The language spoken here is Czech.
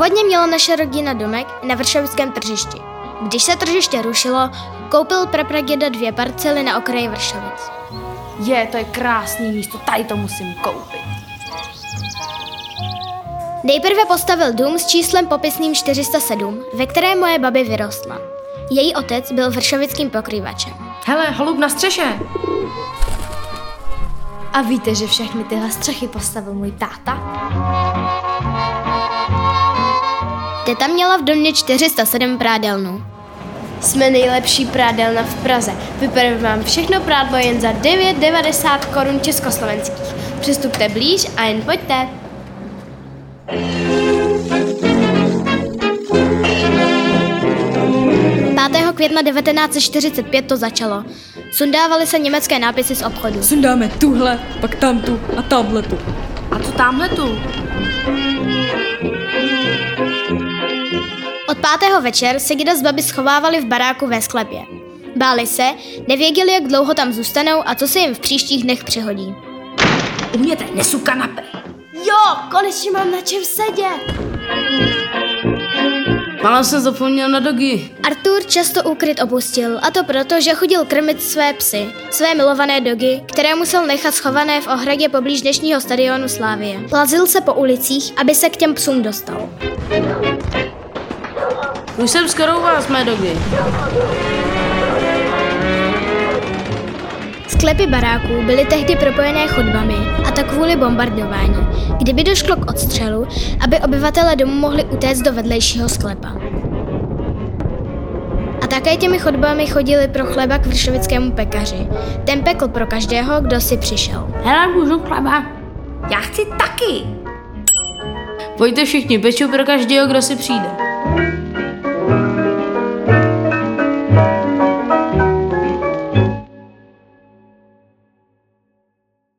Původně měla naše rodina domek na Vršovickém tržišti. Když se tržiště rušilo, koupil prapraděda dvě parcely na okraji Vršovic. Je, to je krásný místo, tady to musím koupit. Nejprve postavil dům s číslem popisným 407, ve kterém moje babi vyrostla. Její otec byl vršovickým pokrývačem. Hele, holub na střeše. A víte, že všechny tyhle střechy postavil můj táta? Teta měla v domě 407 prádelnů. Jsme nejlepší prádelna v Praze. Vypereme vám všechno prádlo jen za 9,90 korun československých. Přistupte blíž a jen pojďte. 5. května 1945 to začalo. Sundávaly se německé nápisy z obchodu. Sundáme tuhle, pak tamtu a tamhle tu. A co tamhle tu? Pátého večer se Gida s babi schovávali v baráku ve sklepě. Báli se, nevěděli, jak dlouho tam zůstanou a co se jim v příštích dnech přihodí. U mě tady nesu kanape. Jo, konečně mám na čem sedět. Malá jsem zapomněl na dogy. Artur často úkryt opustil, a to proto, že chodil krmit své psy, své milované dogy, které musel nechat schované v ohradě poblíž dnešního stadionu Slávie. Plazil se po ulicích, aby se k těm psům dostal. Už jsem skoro u vás, mé dogy. Sklepy baráků byly tehdy propojené chodbami, a to kvůli bombardování, kdyby došlo k odstřelu, aby obyvatele domu mohli utéct do vedlejšího sklepa. A také těmi chodbami chodili pro chleba k vršovickému pekaři. Ten pekl pro každého, kdo si přišel. Hele, můžu chleba? Já chci taky. Pojďte všichni, peču pro každého, kdo si přijde.